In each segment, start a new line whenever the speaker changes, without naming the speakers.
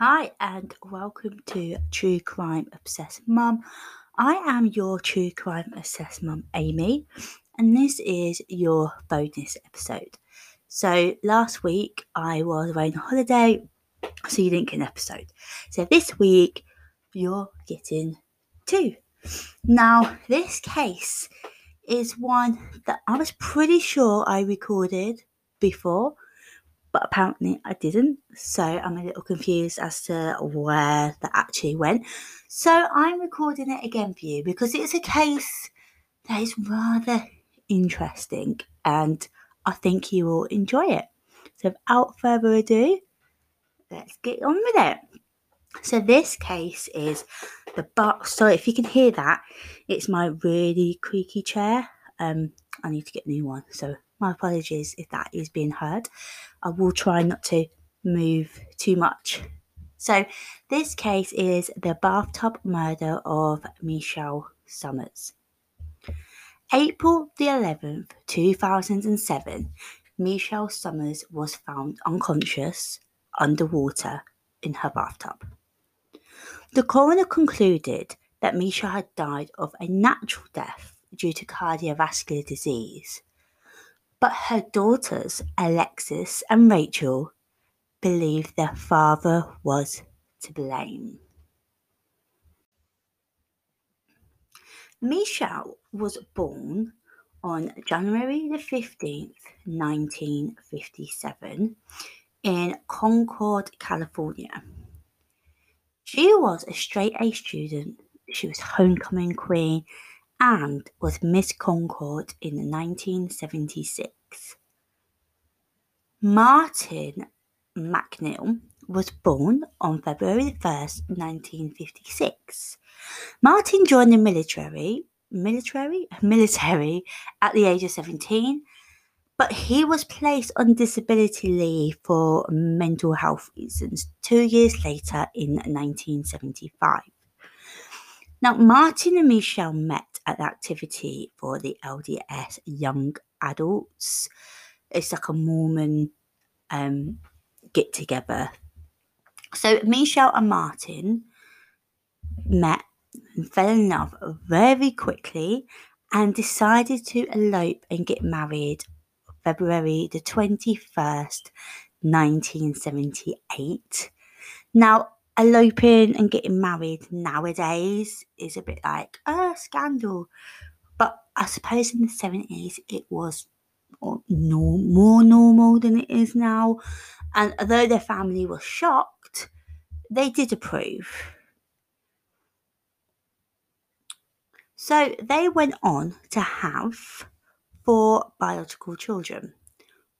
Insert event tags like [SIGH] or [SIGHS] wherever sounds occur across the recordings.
Hi, and welcome to True Crime Obsessed Mum. I am your True Crime Obsessed Mum, Amy, and this is your bonus episode. So, last week I was away on holiday, so you didn't get an episode. So, this week you're getting two. Now, this case is one that I was pretty sure I recorded before but apparently I didn't. So I'm a little confused as to where that actually went. So I'm recording it again for you because it's a case that is rather interesting and I think you will enjoy it. So without further ado, let's get on with it. So this case is the box. So if you can hear that, it's my really creaky chair. Um, I need to get a new one. So my apologies if that is being heard. I will try not to move too much. So, this case is the bathtub murder of Michelle Somers. April the 11th, 2007, Michelle Somers was found unconscious underwater in her bathtub. The coroner concluded that Michelle had died of a natural death due to cardiovascular disease but her daughters, Alexis and Rachel, believe their father was to blame. Michelle was born on January the 15th, 1957, in Concord, California. She was a straight A student, she was homecoming queen, and was Miss Concord in 1976. Martin McNeil was born on February 1st, 1956. Martin joined the military, military, [LAUGHS] military at the age of 17, but he was placed on disability leave for mental health reasons two years later in 1975. Now, Martin and Michelle met at the activity for the LDS Young Adults. It's like a Mormon um, get together. So, Michelle and Martin met and fell in love very quickly and decided to elope and get married February the 21st, 1978. Now, eloping and getting married nowadays is a bit like a scandal. But I suppose in the 70s it was more normal than it is now. And although their family was shocked, they did approve. So they went on to have four biological children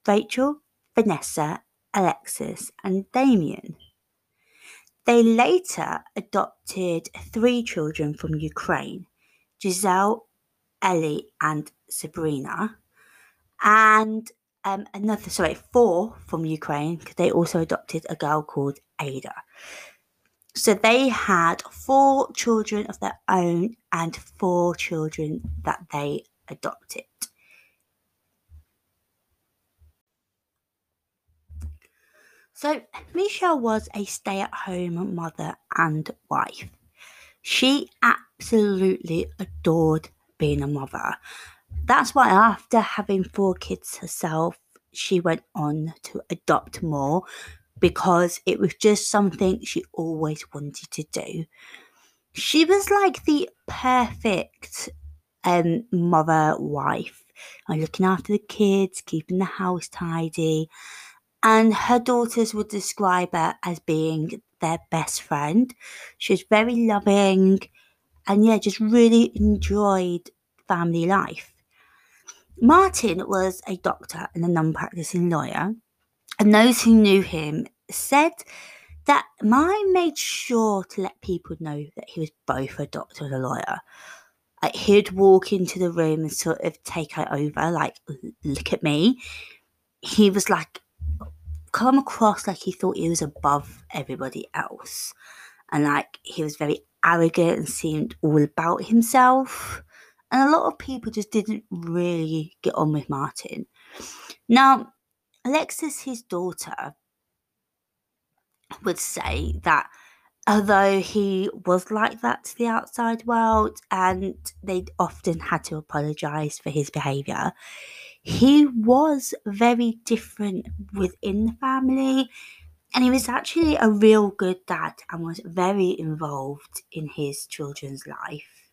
Rachel, Vanessa, Alexis, and Damien. They later adopted three children from Ukraine Giselle, Ellie, and Sabrina. And um, another, sorry, four from Ukraine because they also adopted a girl called Ada. So they had four children of their own and four children that they adopted. So, Michelle was a stay at home mother and wife. She absolutely adored being a mother. That's why, after having four kids herself, she went on to adopt more because it was just something she always wanted to do. She was like the perfect um, mother wife, looking after the kids, keeping the house tidy and her daughters would describe her as being their best friend. She was very loving and yeah, just really enjoyed family life. Martin was a doctor and a non practicing lawyer, and those who knew him said that Mine made sure to let people know that he was both a doctor and a lawyer. Like he'd walk into the room and sort of take her over, like, look at me. He was like come across like he thought he was above everybody else. And like he was very arrogant and seemed all about himself. And a lot of people just didn't really get on with Martin. Now, Alexis, his daughter, would say that although he was like that to the outside world and they often had to apologize for his behavior, he was very different within the family. And he was actually a real good dad and was very involved in his children's life.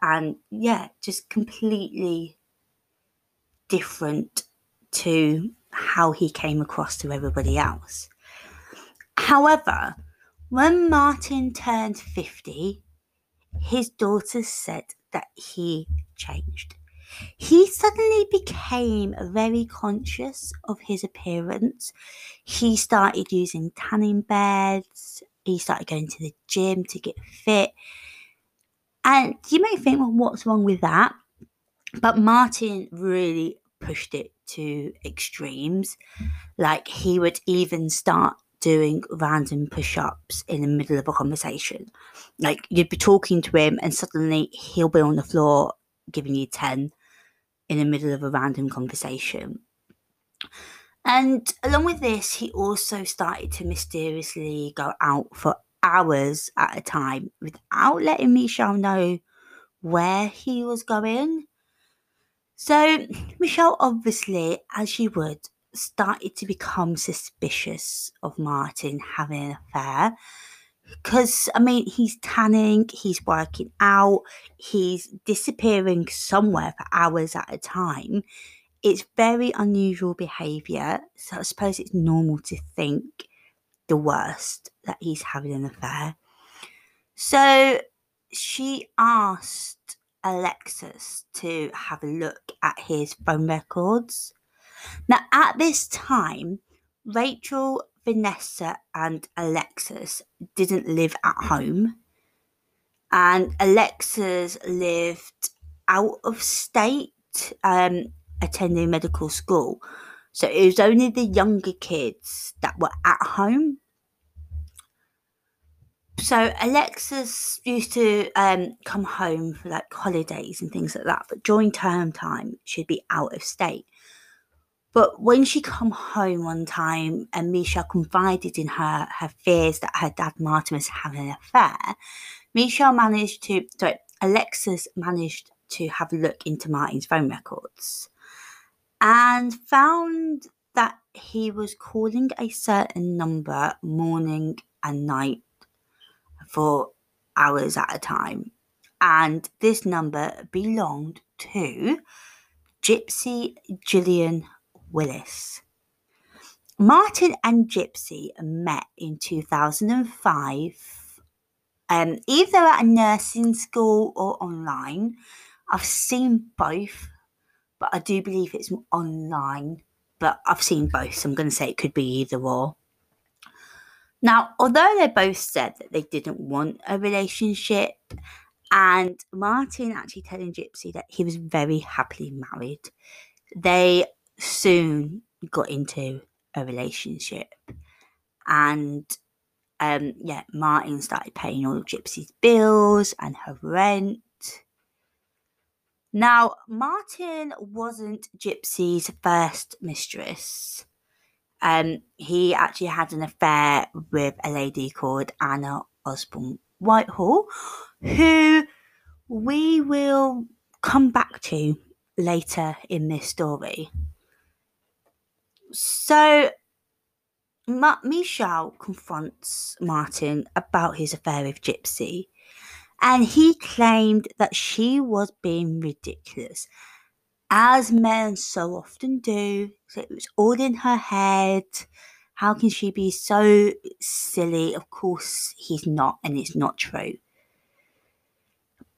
And yeah, just completely different to how he came across to everybody else. However, when Martin turned 50, his daughter said that he changed. He suddenly became very conscious of his appearance. He started using tanning beds. He started going to the gym to get fit. And you may think, well, what's wrong with that? But Martin really pushed it to extremes. Like he would even start doing random push ups in the middle of a conversation. Like you'd be talking to him and suddenly he'll be on the floor giving you 10 in the middle of a random conversation. And along with this, he also started to mysteriously go out for hours at a time without letting Michelle know where he was going. So, Michelle, obviously, as she would, started to become suspicious of Martin having an affair. Because, I mean, he's tanning, he's working out, he's disappearing somewhere for hours at a time. It's very unusual behaviour, so I suppose it's normal to think the worst that he's having an affair. So she asked Alexis to have a look at his phone records now, at this time, Rachel, Vanessa, and Alexis didn't live at home, and Alexis lived out of state, um, attending medical school. So it was only the younger kids that were at home. So Alexis used to um, come home for like holidays and things like that, but during term time, she'd be out of state. But when she come home one time and Misha confided in her her fears that her dad Martin was having an affair, Misha managed to sorry, Alexis managed to have a look into Martin's phone records and found that he was calling a certain number morning and night for hours at a time. And this number belonged to Gypsy Jillian Willis. Martin and Gypsy met in 2005, um, either at a nursing school or online. I've seen both, but I do believe it's online. But I've seen both, so I'm going to say it could be either or. Now, although they both said that they didn't want a relationship, and Martin actually telling Gypsy that he was very happily married, they soon got into a relationship. And um yeah martin started paying all of gypsy's bills and her rent. Now martin wasn't gypsy's first mistress. Um he actually had an affair with a lady called anna osborne walthall who we will come back to later in this story so, Ma- Michelle confronts Martin about his affair with Gypsy, and he claimed that she was being ridiculous, as men so often do. So it was all in her head. How can she be so silly? Of course, he's not, and it's not true.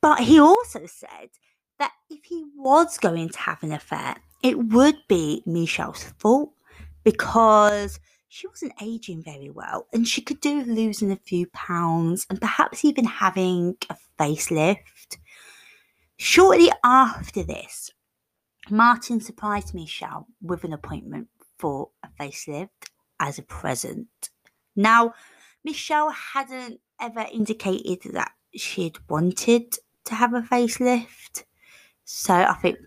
But he also said that if he was going to have an affair, it would be Michelle's fault because she wasn't aging very well and she could do losing a few pounds and perhaps even having a facelift. Shortly after this, Martin surprised Michelle with an appointment for a facelift as a present. Now, Michelle hadn't ever indicated that she'd wanted to have a facelift. So I think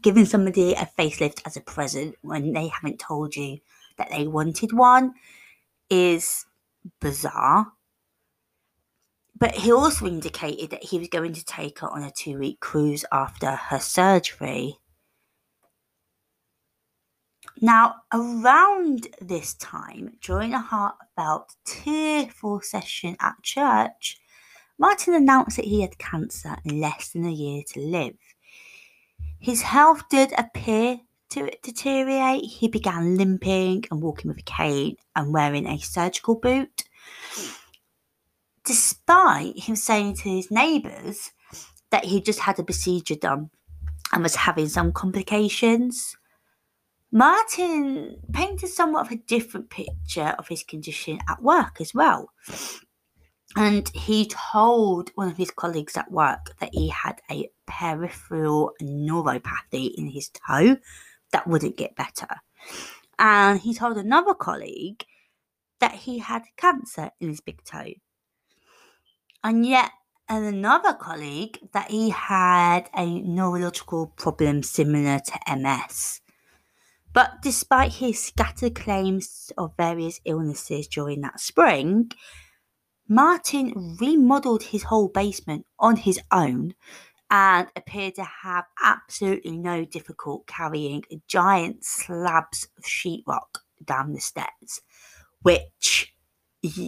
giving somebody a facelift as a present when they haven't told you that they wanted one is bizarre. But he also indicated that he was going to take her on a two week cruise after her surgery. Now, around this time, during a heartfelt, tearful session at church, Martin announced that he had cancer and less than a year to live. His health did appear to deteriorate. He began limping and walking with a cane and wearing a surgical boot. Despite him saying to his neighbours that he just had a procedure done and was having some complications, Martin painted somewhat of a different picture of his condition at work as well. And he told one of his colleagues at work that he had a peripheral neuropathy in his toe that wouldn't get better. And he told another colleague that he had cancer in his big toe. And yet, and another colleague that he had a neurological problem similar to MS. But despite his scattered claims of various illnesses during that spring, Martin remodeled his whole basement on his own and appeared to have absolutely no difficulty carrying giant slabs of sheetrock down the steps, which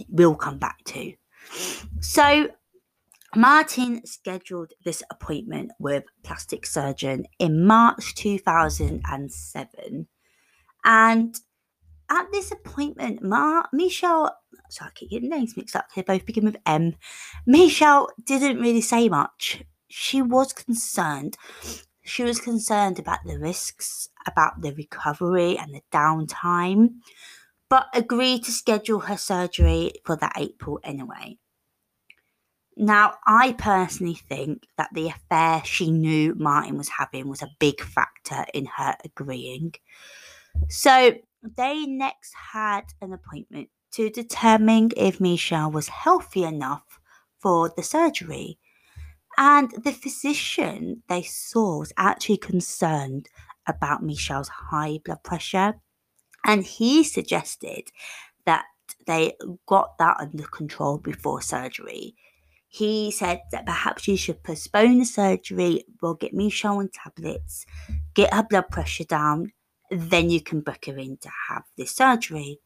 we'll come back to. So, Martin scheduled this appointment with plastic surgeon in March 2007 and at this appointment, Ma Michelle, I keep getting names mixed up. They both begin with M. Michelle didn't really say much. She was concerned. She was concerned about the risks, about the recovery and the downtime, but agreed to schedule her surgery for that April anyway. Now, I personally think that the affair she knew Martin was having was a big factor in her agreeing. So they next had an appointment to determine if Michelle was healthy enough for the surgery. And the physician they saw was actually concerned about Michelle's high blood pressure. And he suggested that they got that under control before surgery. He said that perhaps you should postpone the surgery, we'll get Michelle on tablets, get her blood pressure down, then you can book her in to have this surgery.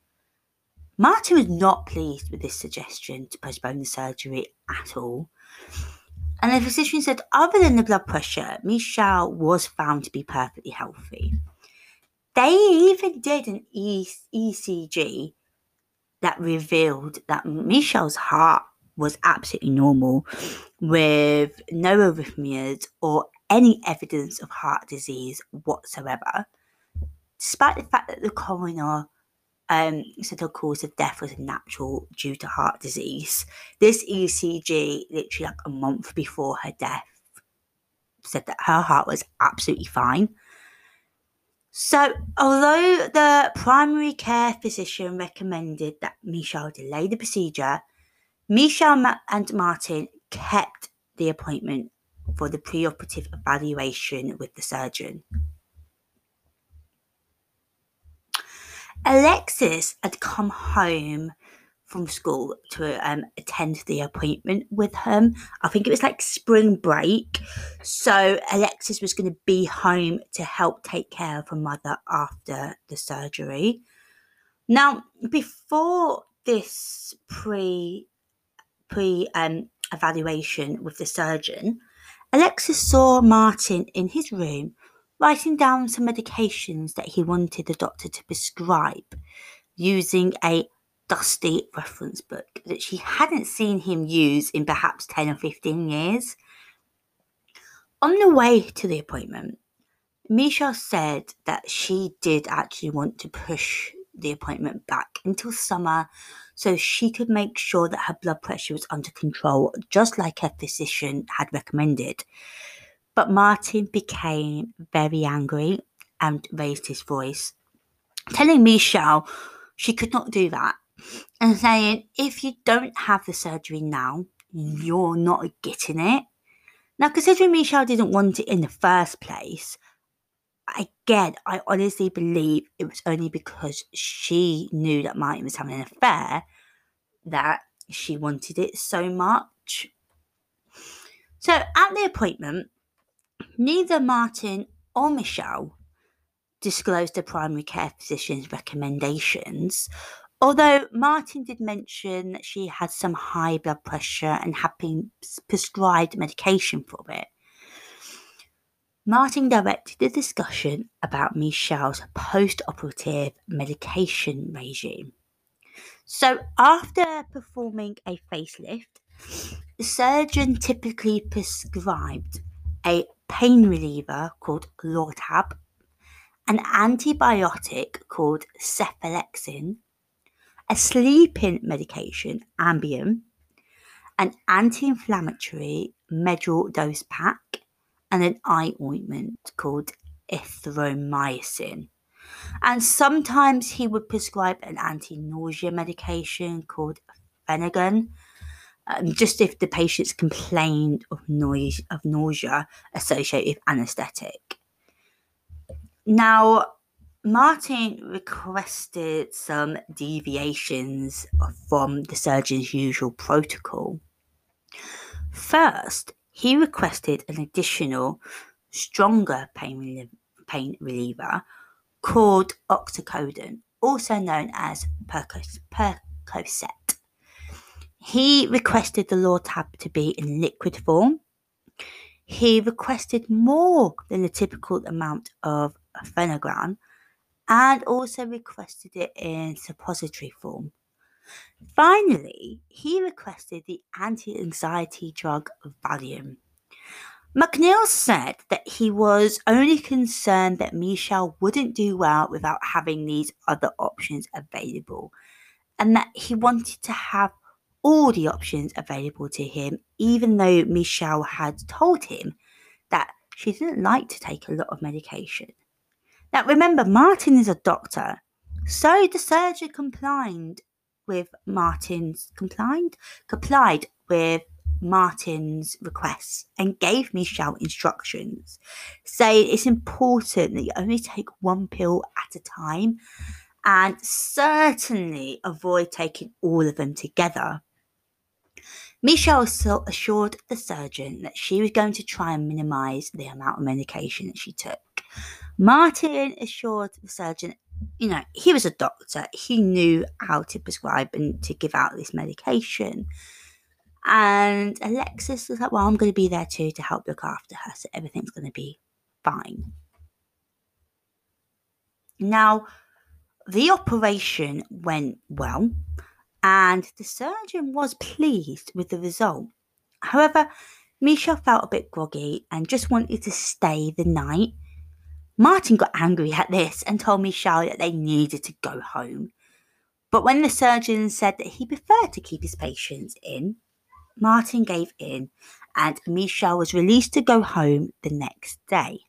Martin was not pleased with this suggestion to postpone the surgery at all. And the physician said, other than the blood pressure, Michelle was found to be perfectly healthy. They even did an ECG that revealed that Michelle's heart was absolutely normal with no arrhythmias or any evidence of heart disease whatsoever despite the fact that the coroner um, said her cause of death was natural due to heart disease, this ECG, literally like a month before her death, said that her heart was absolutely fine. So, although the primary care physician recommended that Michelle delay the procedure, Michelle and Martin kept the appointment for the preoperative evaluation with the surgeon. Alexis had come home from school to um, attend the appointment with him. I think it was like spring break. So Alexis was going to be home to help take care of her mother after the surgery. Now, before this pre pre um, evaluation with the surgeon, Alexis saw Martin in his room writing down some medications that he wanted the doctor to prescribe using a dusty reference book that she hadn't seen him use in perhaps 10 or 15 years. On the way to the appointment, Michelle said that she did actually want to push the appointment back until summer so she could make sure that her blood pressure was under control, just like her physician had recommended. But Martin became very angry and raised his voice, telling Michelle she could not do that and saying, if you don't have the surgery now, you're not getting it. Now, considering Michelle didn't want it in the first place, again, I honestly believe it was only because she knew that Martin was having an affair that she wanted it so much. So at the appointment, neither Martin or Michelle disclosed the primary care physician's recommendations, although Martin did mention that she had some high blood pressure and had been prescribed medication for it. Martin directed the discussion about Michelle's post operative medication regime. So, after performing a facelift, the surgeon typically prescribed a pain reliever called Lortab, an antibiotic called cephalexin, a sleeping medication, Ambien, an anti inflammatory Medrol dose pack, and an eye ointment called erythromycin. And sometimes he would prescribe an anti nausea medication called Phenergan, um, just if the patients complained of noise of nausea associated with anaesthetic. Now, Martin requested some deviations from the surgeon's usual protocol. First, he requested an additional, stronger pain, relief, pain reliever called oxycodone, also known as Percocet. He requested the Lortab to be in liquid form. He requested more than the typical amount of Phenergan and also requested it in suppository form. Finally, he requested the anti anxiety drug Valium. MacNeill said that he was only concerned that Michelle wouldn't do well without having these other options available, and that he wanted to have all the options available to him, even though Michelle had told him that she didn't like to take a lot of medication. Now, remember, Martin is a doctor, so the surgeon complied with Martin's complied complied with Martin's requests and gave Michelle instructions, saying it's important that you only take one pill at a time and certainly avoid taking all of them together. Michelle assured the surgeon that she was going to try and minimize the amount of medication that she took. Martin assured the surgeon you know, he was a doctor. He knew how to prescribe and to give out this medication. And Alexis was like, Well, I'm going to be there too to help look after her. So everything's going to be fine. Now, the operation went well, and the surgeon was pleased with the result. However, Misha felt a bit groggy and just wanted to stay the night Martin got angry at this and told Michelle that they needed to go home. But when the surgeon said that he preferred to keep his patients in, Martin gave in and Michelle was released to go home the next day.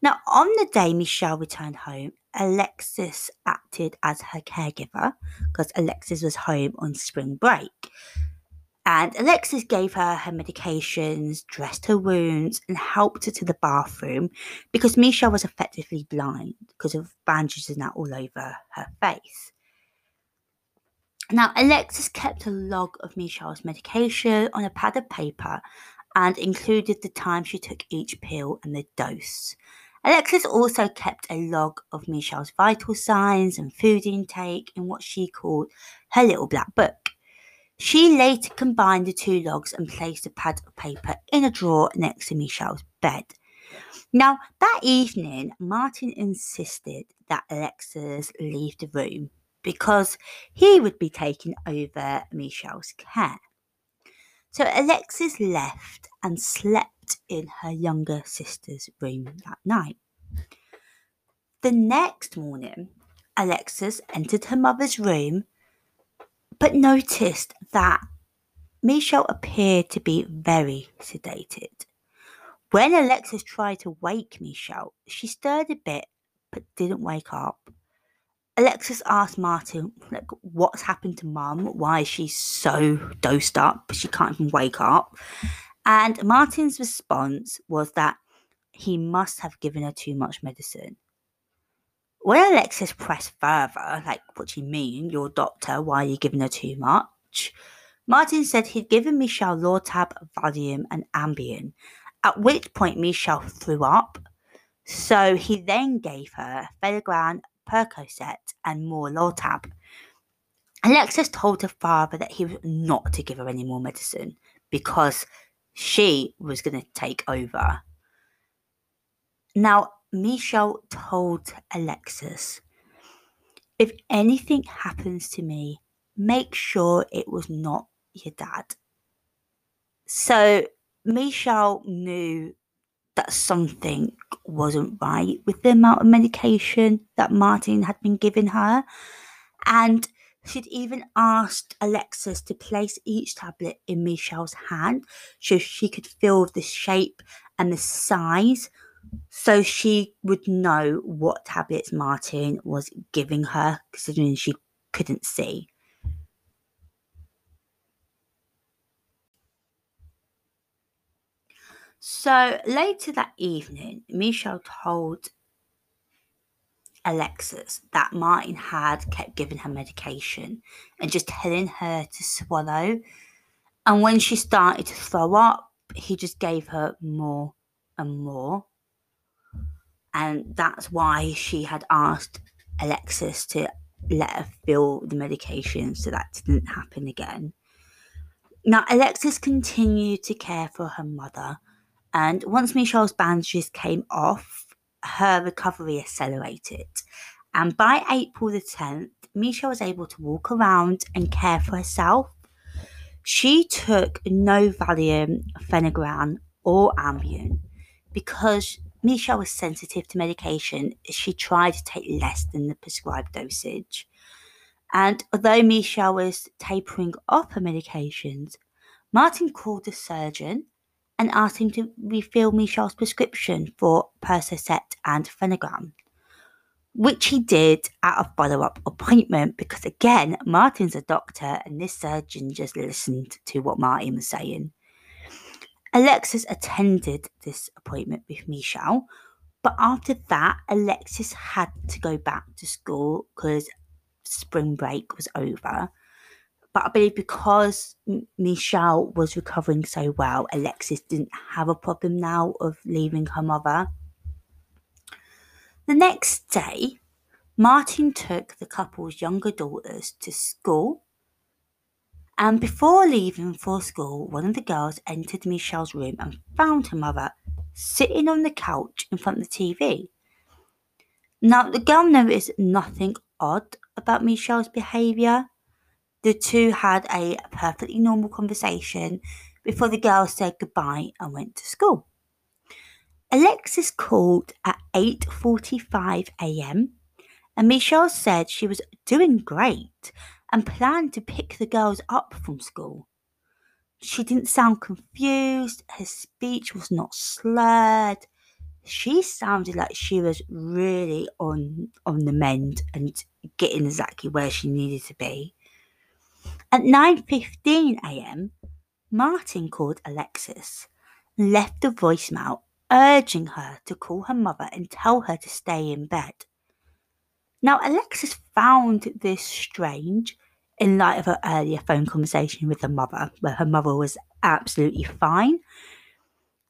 Now, on the day Michelle returned home, Alexis acted as her caregiver because Alexis was home on spring break. And Alexis gave her her medications, dressed her wounds, and helped her to the bathroom because Michelle was effectively blind because of bandages now all over her face. Now, Alexis kept a log of Michelle's medication on a pad of paper and included the time she took each pill and the dose. Alexis also kept a log of Michelle's vital signs and food intake in what she called her little black book. She later combined the two logs and placed a pad of paper in a drawer next to Michelle's bed. Now, that evening, Martin insisted that Alexis leave the room because he would be taking over Michelle's care. So Alexis left and slept in her younger sister's room that night. The next morning, Alexis entered her mother's room but noticed that Michelle appeared to be very sedated. When Alexis tried to wake Michelle, she stirred a bit but didn't wake up. Alexis asked Martin, like, what's happened to mum? Why is she so dosed up? She can't even wake up. And Martin's response was that he must have given her too much medicine. When Alexis pressed further, like, what do you mean? Your doctor, why are you giving her too much? Martin said he'd given Michelle Lortab, Valium, and Ambien, at which point Michelle threw up. So he then gave her Phenergan, Percocet, and more Lortab. Alexis told her father that he was not to give her any more medicine because she was going to take over. Now, Michelle told Alexis, if anything happens to me, make sure it was not your dad. So Michelle knew that something wasn't right with the amount of medication that Martin had been giving her. And she'd even asked Alexis to place each tablet in Michelle's hand so she could feel the shape and the size so she would know what tablets Martin was giving her, considering she couldn't see. So later that evening, Michelle told Alexis that Martin had kept giving her medication and just telling her to swallow. And when she started to throw up, he just gave her more and more. And that's why she had asked Alexis to let her fill the medication so that didn't happen again. Now, Alexis continued to care for her mother and once Michelle's bandages came off, her recovery accelerated. And by April the 10th, Michelle was able to walk around and care for herself. She took no Valium, Phenergan, or Ambien because Michelle was sensitive to medication. She tried to take less than the prescribed dosage. And although Michelle was tapering off her medications, Martin called the surgeon and asked him to refill Michelle's prescription for Percocet and Phenergan, which he did at a follow up appointment because, again, Martin's a doctor and this surgeon just listened to what Martin was saying. Alexis attended this appointment with Michelle, but after that, Alexis had to go back to school because spring break was over. But I believe because Michelle was recovering so well, Alexis didn't have a problem now of leaving her mother. The next day, Martin took the couple's younger daughters to school. And before leaving for school, one of the girls entered Michelle's room and found her mother sitting on the couch in front of the TV. Now, the girl noticed nothing odd about Michelle's behaviour. The two had a perfectly normal conversation before the girl said goodbye and went to school. Alexis called at 8:45 a.m. and Michelle said she was doing great and planned to pick the girls up from school. She didn't sound confused, her speech was not slurred. She sounded like she was really on on the mend and getting exactly where she needed to be. At 9:15 a.m., Martin called Alexis and left a voicemail urging her to call her mother and tell her to stay in bed. Now, Alexis found this strange in light of her earlier phone conversation with her mother, where her mother was absolutely fine.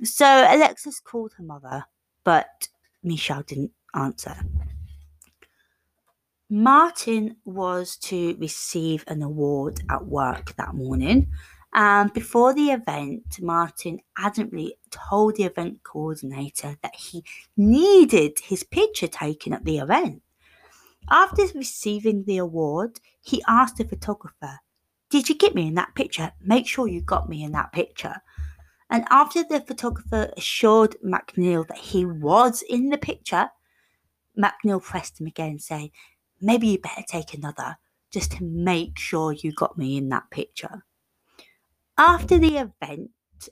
So Alexis called her mother, but Michelle didn't answer. Martin was to receive an award at work that morning. And before the event, Martin adamantly told the event coordinator that he needed his picture taken at the event. After receiving the award, he asked the photographer, Did you get me in that picture? Make sure you got me in that picture. And after the photographer assured MacNeill that he was in the picture, MacNeill pressed him again, saying, maybe you better take another just to make sure you got me in that picture. After the event,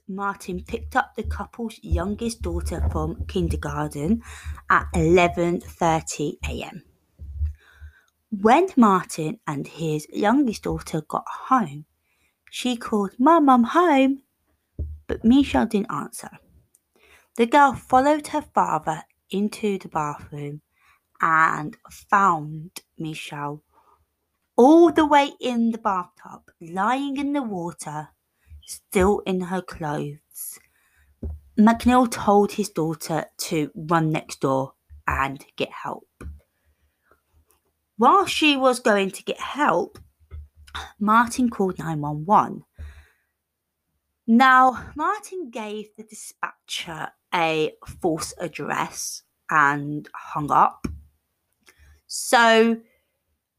Martin picked up the couple's youngest daughter from kindergarten at 11:30 a.m. When Martin and his youngest daughter got home, she called, "Mum, I'm home." But Michelle didn't answer. The girl followed her father into the bathroom and found Michelle all the way in the bathtub, lying in the water, still in her clothes. MacNeill told his daughter to run next door and get help. While she was going to get help, Martin called 911. Now, Martin gave the dispatcher a false address and hung up. So,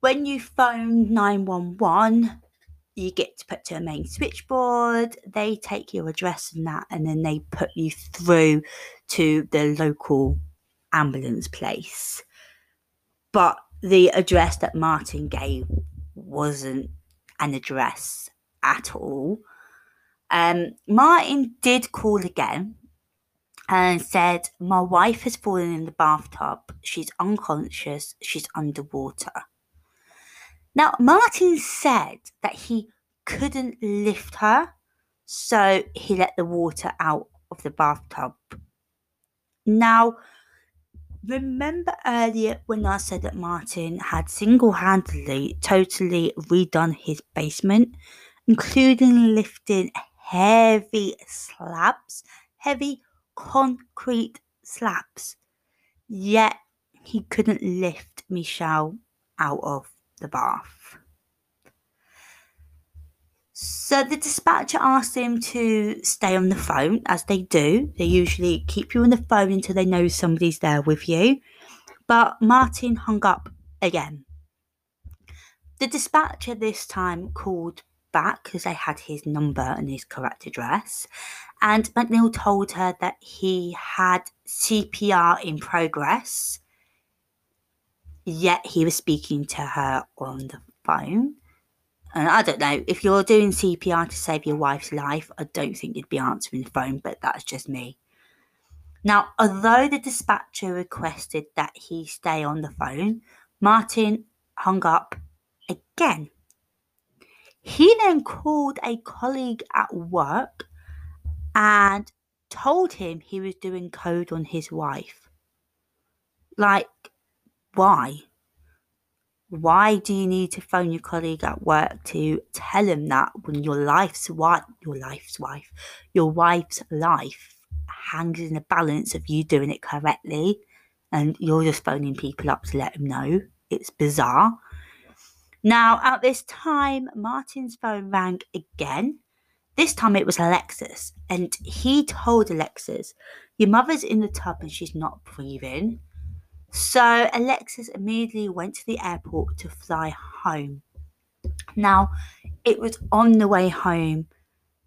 when you phone 911, you get to put to a main switchboard. They take your address and that, and then they put you through to the local ambulance place. But the address that Martin gave wasn't an address at all. Um, Martin did call again and said, My wife has fallen in the bathtub. She's unconscious. She's underwater. Now, Martin said that he couldn't lift her, so he let the water out of the bathtub. Now, remember earlier when I said that Martin had single handedly totally redone his basement, including lifting heavy slabs, heavy concrete slabs. Yet he couldn't lift Michelle out of the bath. So the dispatcher asked him to stay on the phone, as they do. They usually keep you on the phone until they know somebody's there with you. But Martin hung up again. The dispatcher this time called back because they had his number and his correct address. And MacNeill told her that he had CPR in progress, yet he was speaking to her on the phone. And I don't know, if you're doing CPR to save your wife's life, I don't think you'd be answering the phone, but that's just me. Now, although the dispatcher requested that he stay on the phone, Martin hung up again. He then called a colleague at work and told him he was doing code on his wife. Like, why? Why do you need to phone your colleague at work to tell him that when your life's wife, your life's wife, your wife's life hangs in the balance of you doing it correctly, and you're just phoning people up to let them know? It's bizarre. Now, at this time, Martin's phone rang again. This time it was Alexis, and he told Alexis, Your mother's in the tub and she's not breathing. So Alexis immediately went to the airport to fly home. Now, it was on the way home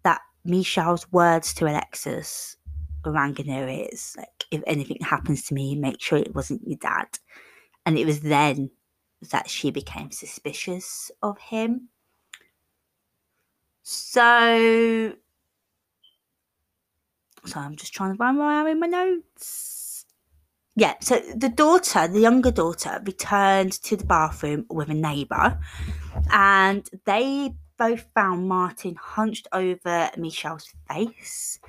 that Michelle's words to Alexis rang in her ears. Like, if anything happens to me, make sure it wasn't your dad. And it was then that she became suspicious of him. So, so I'm just trying to find where I am in my notes. Yeah, so the daughter, the younger daughter, returned to the bathroom with a neighbour, and they both found Martin hunched over Michelle's face.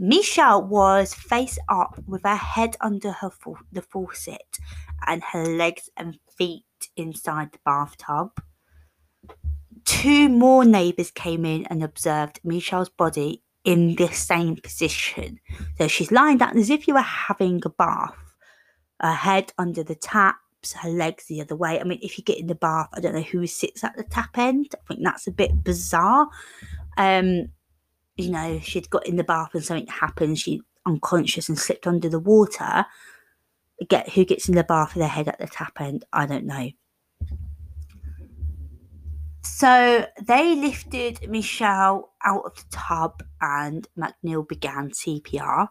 Michelle was face up with her head under her the faucet and her legs and feet inside the bathtub. Two more neighbours came in and observed Michelle's body in the same position. So she's lying down as if you were having a bath. Her head under the taps, her legs the other way. I mean, if you get in the bath, I don't know who sits at the tap end. I think that's a bit bizarre. Um, you know, she'd got in the bath and something happened. She unconscious and slipped under the water get who gets in the bath with their head at the tap end, I don't know. So they lifted Michelle out of the tub and MacNeill began CPR.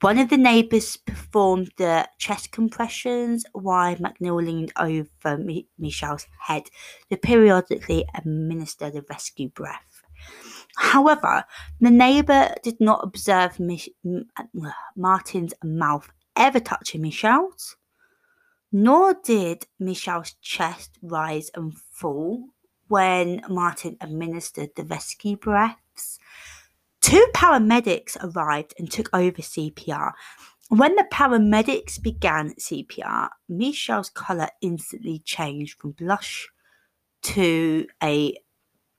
One of the neighbours performed the chest compressions while MacNeill leaned over Michelle's head to periodically administer the rescue breath. However, the neighbour did not observe Mich- Martin's mouth ever touching Michelle's, nor did Michelle's chest rise and fall when Martin administered the rescue breaths. Two paramedics arrived and took over CPR. When the paramedics began CPR, Michelle's colour instantly changed from blush to a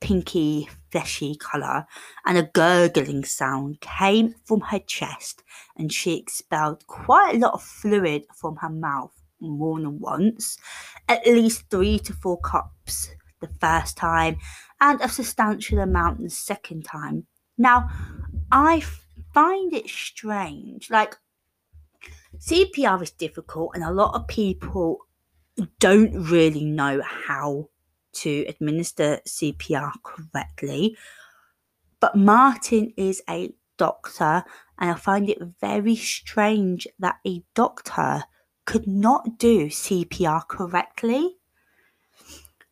pinky, fleshy colour, and a gurgling sound came from her chest, and she expelled quite a lot of fluid from her mouth more than once, at least three to four cups the first time, and a substantial amount the second time. Now, I find it strange. Like, CPR is difficult, and a lot of people don't really know how to administer CPR correctly. But Martin is a doctor, and I find it very strange that a doctor could not do CPR correctly.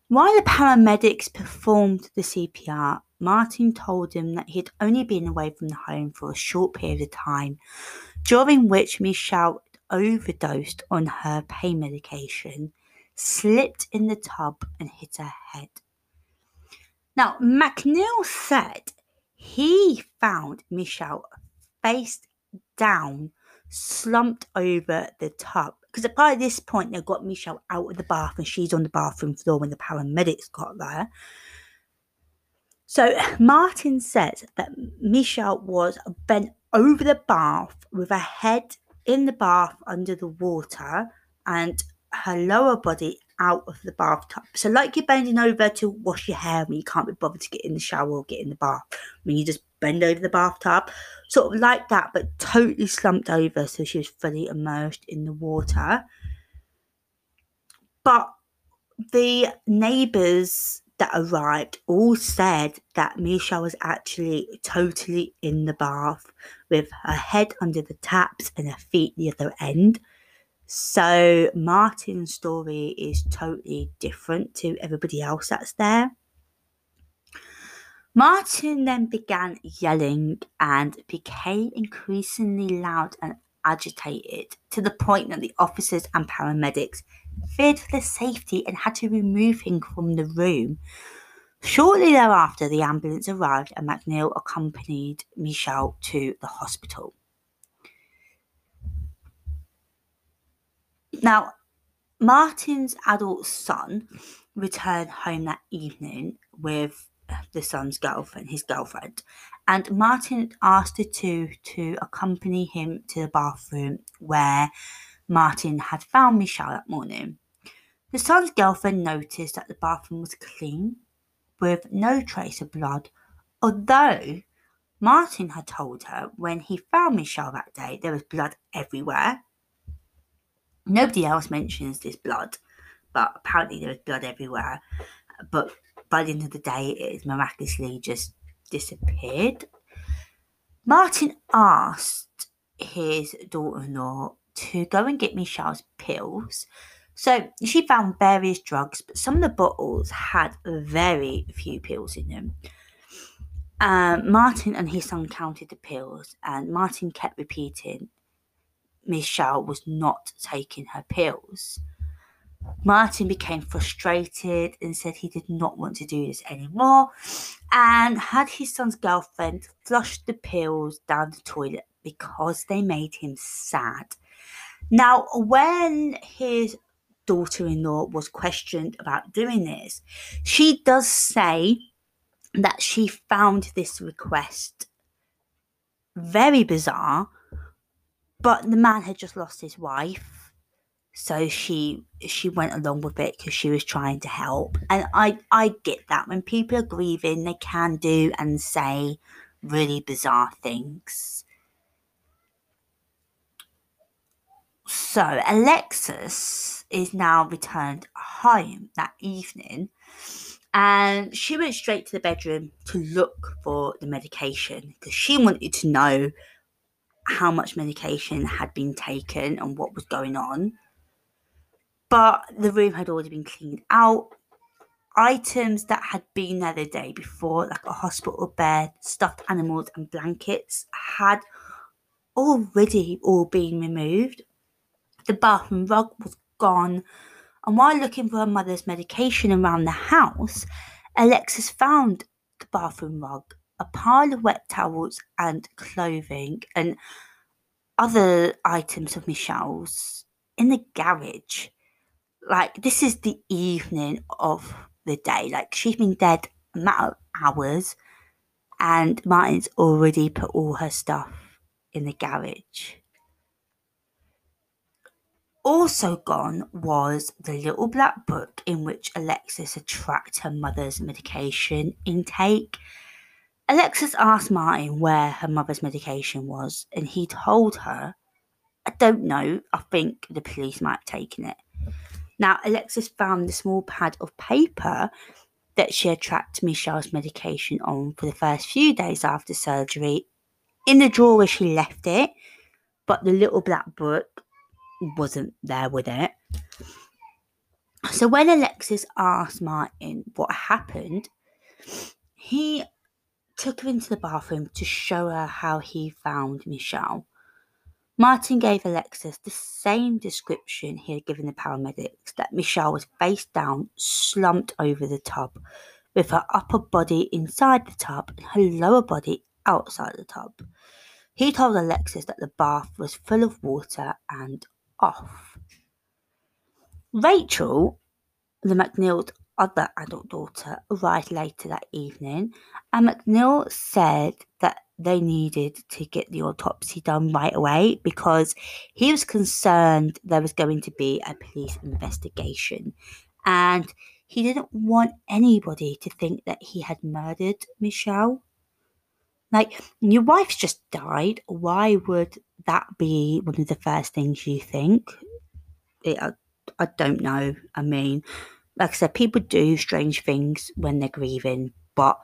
While the paramedics performed the CPR, Martin told him that he had only been away from the home for a short period of time, during which Michelle overdosed on her pain medication slipped in the tub and hit her head. Now, MacNeill said he found Michelle face down, slumped over the tub. Because by this point, they've got Michelle out of the bath and she's on the bathroom floor when the paramedics got there. So, [SIGHS] Martin says that Michelle was bent over the bath with her head in the bath under the water and her lower body out of the bathtub. So, like you're bending over to wash your hair when you can't be bothered to get in the shower or get in the bath, when you just bend over the bathtub, sort of like that, but totally slumped over so she was fully immersed in the water. But the neighbours that arrived all said that Misha was actually totally in the bath with her head under the taps and her feet the other end. So Martin's story is totally different to everybody else that's there. Martin then began yelling and became increasingly loud and agitated to the point that the officers and paramedics feared for their safety and had to remove him from the room. Shortly thereafter, the ambulance arrived and MacNeill accompanied Michelle to the hospital. Now, Martin's adult son returned home that evening with the son's girlfriend, his girlfriend, and Martin asked the two to accompany him to the bathroom where Martin had found Michelle that morning. The son's girlfriend noticed that the bathroom was clean, with no trace of blood, although Martin had told her when he found Michelle that day there was blood everywhere Nobody else mentions this blood, but apparently there was blood everywhere. But by the end of the day, it miraculously just disappeared. Martin asked his daughter in law to go and get Michelle's pills. So she found various drugs, but some of the bottles had very few pills in them. Um, Martin and his son counted the pills, and Martin kept repeating, Michelle was not taking her pills. Martin became frustrated and said he did not want to do this anymore and had his son's girlfriend flush the pills down the toilet because they made him sad. Now, when his daughter in law was questioned about doing this, she does say that she found this request very bizarre but the man had just lost his wife, so she she went along with it because she was trying to help. And I I get that when people are grieving, they can do and say really bizarre things. So Alexis is now returned home that evening and she went straight to the bedroom to look for the medication because she wanted to know how much medication had been taken and what was going on. But the room had already been cleaned out. Items that had been there the day before, like a hospital bed, stuffed animals, and blankets, had already all been removed. The bathroom rug was gone. And while looking for her mother's medication around the house, Alexis found the bathroom rug a pile of wet towels and clothing and other items of Michelle's in the garage. Like, this is the evening of the day. Like, she's been dead a matter of hours, and Martin's already put all her stuff in the garage. Also gone was the little black book in which Alexis had tracked her mother's medication intake. Alexis asked Martin where her mother's medication was, and he told her, I don't know, I think the police might have taken it. Now, Alexis found the small pad of paper that she had tracked Michelle's medication on for the first few days after surgery in the drawer where she left it, but the little black book wasn't there with it. So when Alexis asked Martin what happened, he took her into the bathroom to show her how he found Michelle. Martin gave Alexis the same description he had given the paramedics that Michelle was face down, slumped over the tub, with her upper body inside the tub and her lower body outside the tub. He told Alexis that the bath was full of water and off. Rachel, the MacNeill's other adult daughter, arrived later that evening, and MacNeill said that they needed to get the autopsy done right away because he was concerned there was going to be a police investigation and he didn't want anybody to think that he had murdered Michelle. Like, your wife's just died. Why would that be one of the first things you think? It, I, I don't know. I mean, like I said, people do strange things when they're grieving, but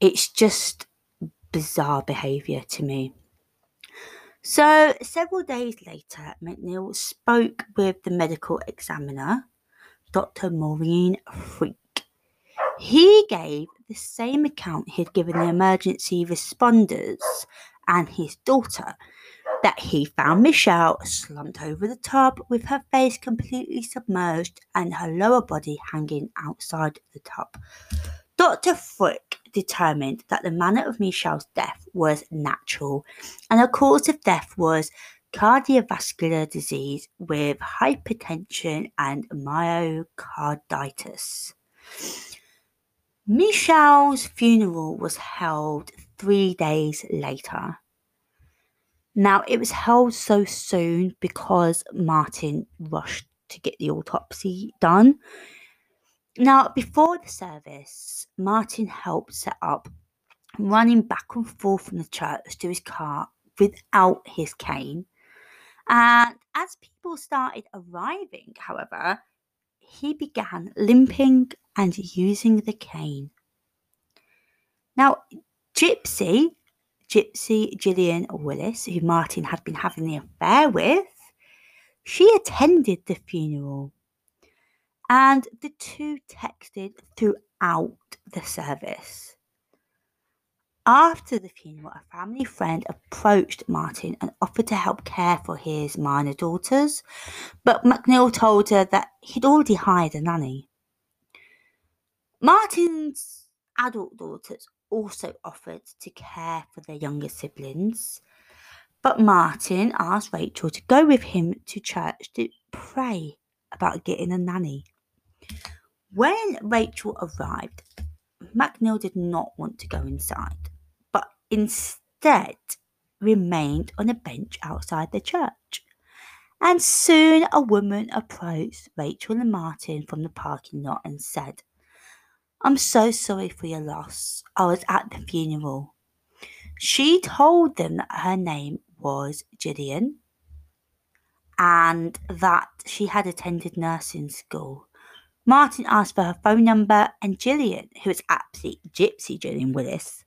it's just bizarre behaviour to me. So, several days later, MacNeill spoke with the medical examiner, Dr. Maureen Freak. He gave the same account he had given the emergency responders and his daughter that he found Michelle slumped over the tub with her face completely submerged and her lower body hanging outside the tub. Dr. Frick determined that the manner of Michelle's death was natural and the cause of death was cardiovascular disease with hypertension and myocarditis. Michelle's funeral was held three days later. Now, it was held so soon because Martin rushed to get the autopsy done. Now, before the service, Martin helped set up running back and forth from the church to his car without his cane. And as people started arriving, however, he began limping and using the cane. Now, Gypsy, Gypsy Jillian Willis, who Martin had been having the affair with, she attended the funeral and the two texted throughout the service. After the funeral, a family friend approached Martin and offered to help care for his minor daughters, but MacNeill told her that he'd already hired a nanny. Martin's adult daughters also offered to care for their younger siblings, but Martin asked Rachel to go with him to church to pray about getting a nanny. When Rachel arrived, MacNeill did not want to go inside, but instead remained on a bench outside the church. And soon a woman approached Rachel and Martin from the parking lot and said, I'm so sorry for your loss. I was at the funeral. She told them that her name was Jillian and that she had attended nursing school. Martin asked for her phone number, and Jillian, who is actually Gypsy Jillian Willis,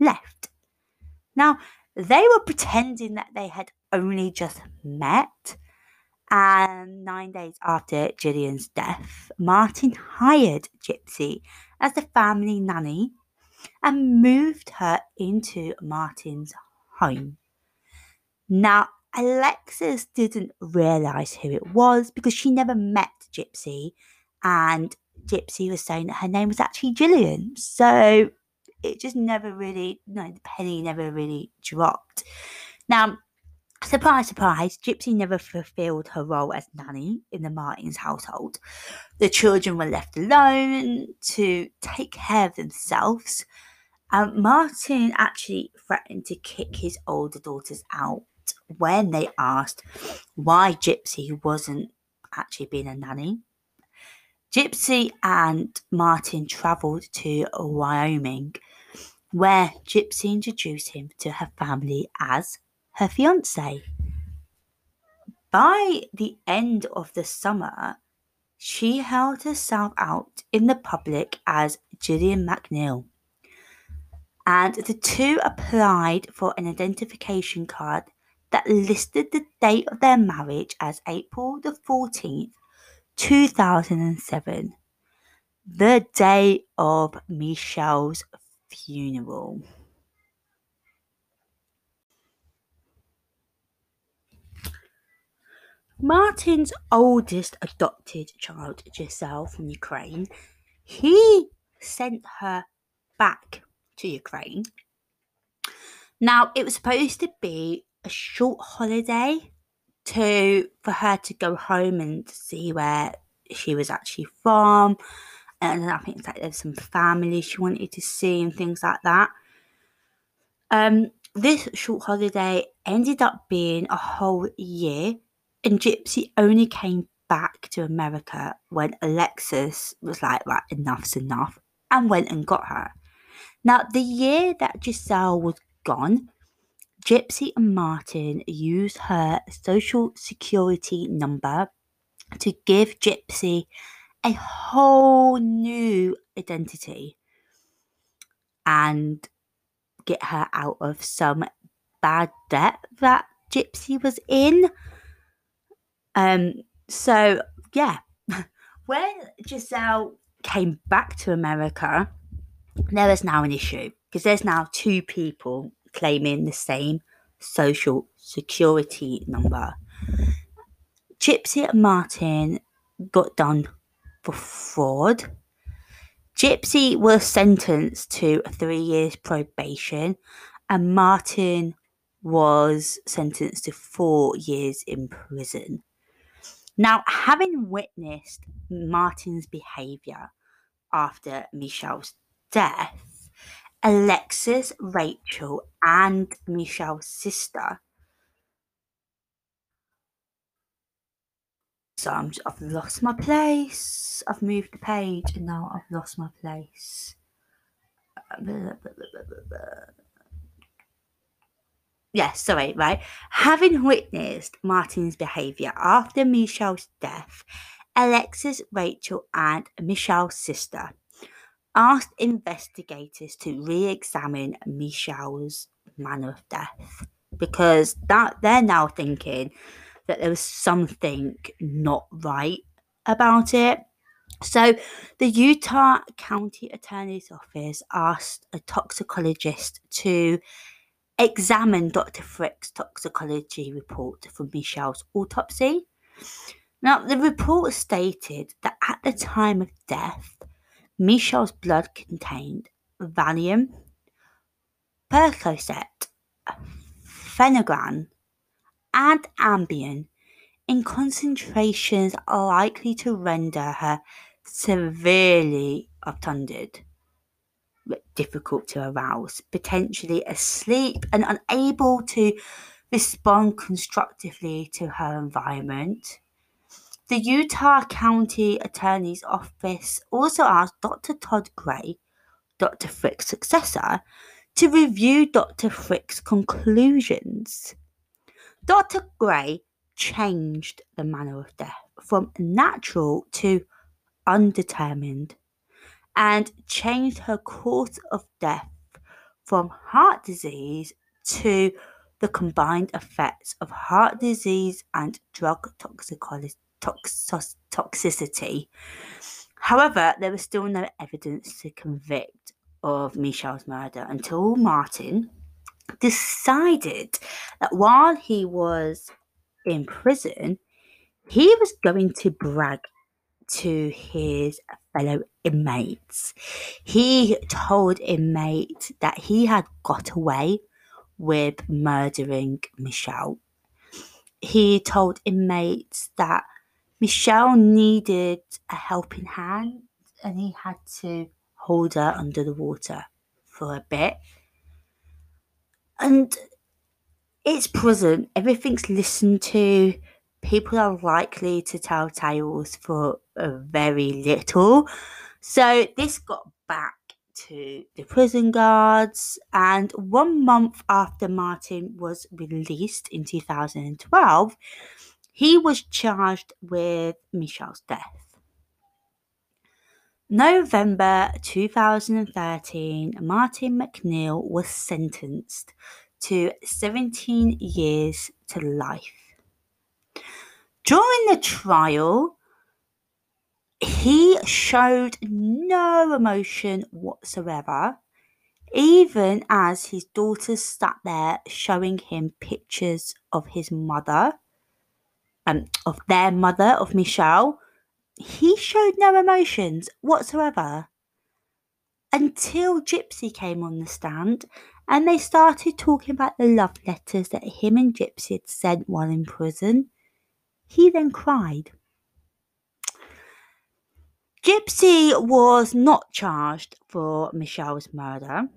left. Now, they were pretending that they had only just met, and nine days after Jillian's death, Martin hired Gypsy as the family nanny and moved her into Martin's home. Now, Alexis didn't realise who it was because she never met Gypsy, and Gypsy was saying that her name was actually Jillian. So it just never really, no, the penny never really dropped. Now, Surprise, surprise, Gypsy never fulfilled her role as nanny in the Martins household. The children were left alone to take care of themselves. Um, Martin actually threatened to kick his older daughters out when they asked why Gypsy wasn't actually being a nanny. Gypsy and Martin travelled to Wyoming, where Gypsy introduced him to her family as her fiance. By the end of the summer, she held herself out in the public as Jillian MacNeill. And the two applied for an identification card that listed the date of their marriage as April the 14th, 2007, the day of Michelle's funeral. Martin's oldest adopted child, Giselle from Ukraine, he sent her back to Ukraine. Now, it was supposed to be a short holiday to for her to go home and see where she was actually from. And I think like there's some family she wanted to see and things like that. Um, this short holiday ended up being a whole year and Gypsy only came back to America when Alexis was like, right, enough's enough, and went and got her. Now, the year that Giselle was gone, Gypsy and Martin used her social security number to give Gypsy a whole new identity and get her out of some bad debt that Gypsy was in. Um, so yeah, [LAUGHS] when Giselle came back to America, there is now an issue because there's now two people claiming the same social security number. Gypsy and Martin got done for fraud. Gypsy was sentenced to three years probation, and Martin was sentenced to four years in prison. Now, having witnessed Martin's behaviour after Michelle's death, Alexis, Rachel, and Michelle's sister. So i have lost my place. I've moved the page and now I've lost my place uh, yes, sorry, right. Having witnessed Martin's behaviour after Michelle's death, Alexis, Rachel, and Michelle's sister asked investigators to re-examine Michelle's manner of death because that they're now thinking that there was something not right about it. So, the Utah County Attorney's Office asked a toxicologist to examined Dr. Frick's toxicology report from Michelle's autopsy. Now, the report stated that at the time of death, Michelle's blood contained Valium, Percocet, Phenergan, and Ambien in concentrations likely to render her severely obtunded difficult to arouse, potentially asleep and unable to respond constructively to her environment. The Utah County Attorney's Office also asked Dr. Todd Grey, Dr. Frick's successor, to review Dr. Frick's conclusions. Dr. Grey changed the manner of death from natural to undetermined and changed her course of death from heart disease to the combined effects of heart disease and drug toxicity. However, there was still no evidence to convict of Michelle's murder until Martin decided that while he was in prison, he was going to brag to his fellow inmates. He told inmates that he had got away with murdering Michelle. He told inmates that Michelle needed a helping hand and he had to hold her under the water for a bit. And it's prison, everything's listened to. People are likely to tell tales for very little. So this got back to the prison guards, and one month after Martin was released in 2012, he was charged with Michelle's death. November 2013, Martin MacNeill was sentenced to 17 years to life. During the trial, he showed no emotion whatsoever, even as his daughters sat there showing him pictures of his mother, um, of their mother, of Michelle. He showed no emotions whatsoever until Gypsy came on the stand and they started talking about the love letters that him and Gypsy had sent while in prison. He then cried. Gypsy was not charged for Michelle's murder.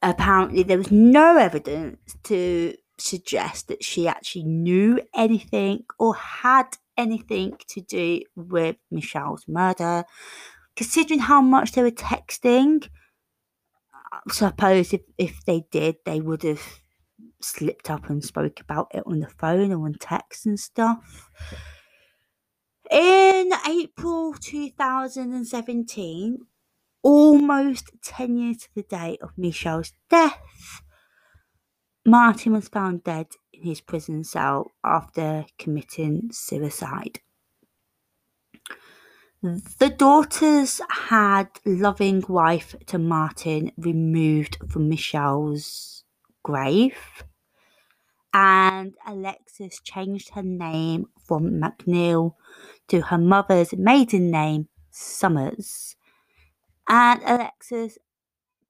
Apparently, there was no evidence to suggest that she actually knew anything or had anything to do with Michelle's murder. Considering how much they were texting, I suppose if, if they did, they would have slipped up and spoke about it on the phone or on text and stuff. In April 2017, almost 10 years to the day of Michelle's death, Martin was found dead in his prison cell after committing suicide. The daughters had loving wife to Martin removed from Michelle's grave and Alexis changed her name from MacNeill to her mother's maiden name, Somers. And Alexis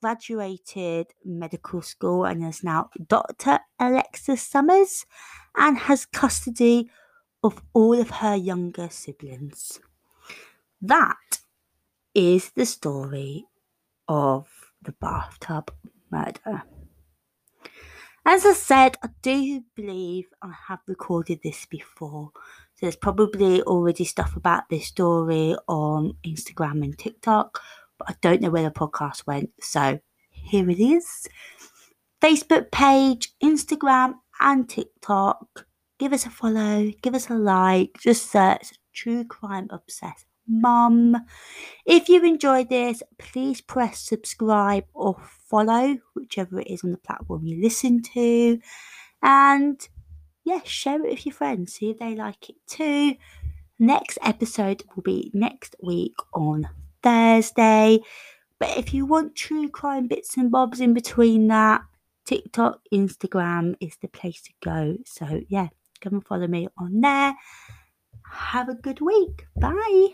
graduated medical school and is now Dr. Alexis Somers and has custody of all of her younger siblings. That is the story of the bathtub murder. As I said, I do believe I have recorded this before. So there's probably already stuff about this story on Instagram and TikTok, but I don't know where the podcast went. So here it is Facebook page, Instagram, and TikTok. Give us a follow, give us a like, just search True Crime Obsessed Mum. If you enjoyed this, please press subscribe or follow, whichever it is on the platform you listen to. And yeah, share it with your friends, see if they like it too. Next episode will be next week on Thursday. But if you want true crime bits and bobs in between that, TikTok, Instagram is the place to go. So yeah, come and follow me on there. Have a good week. Bye.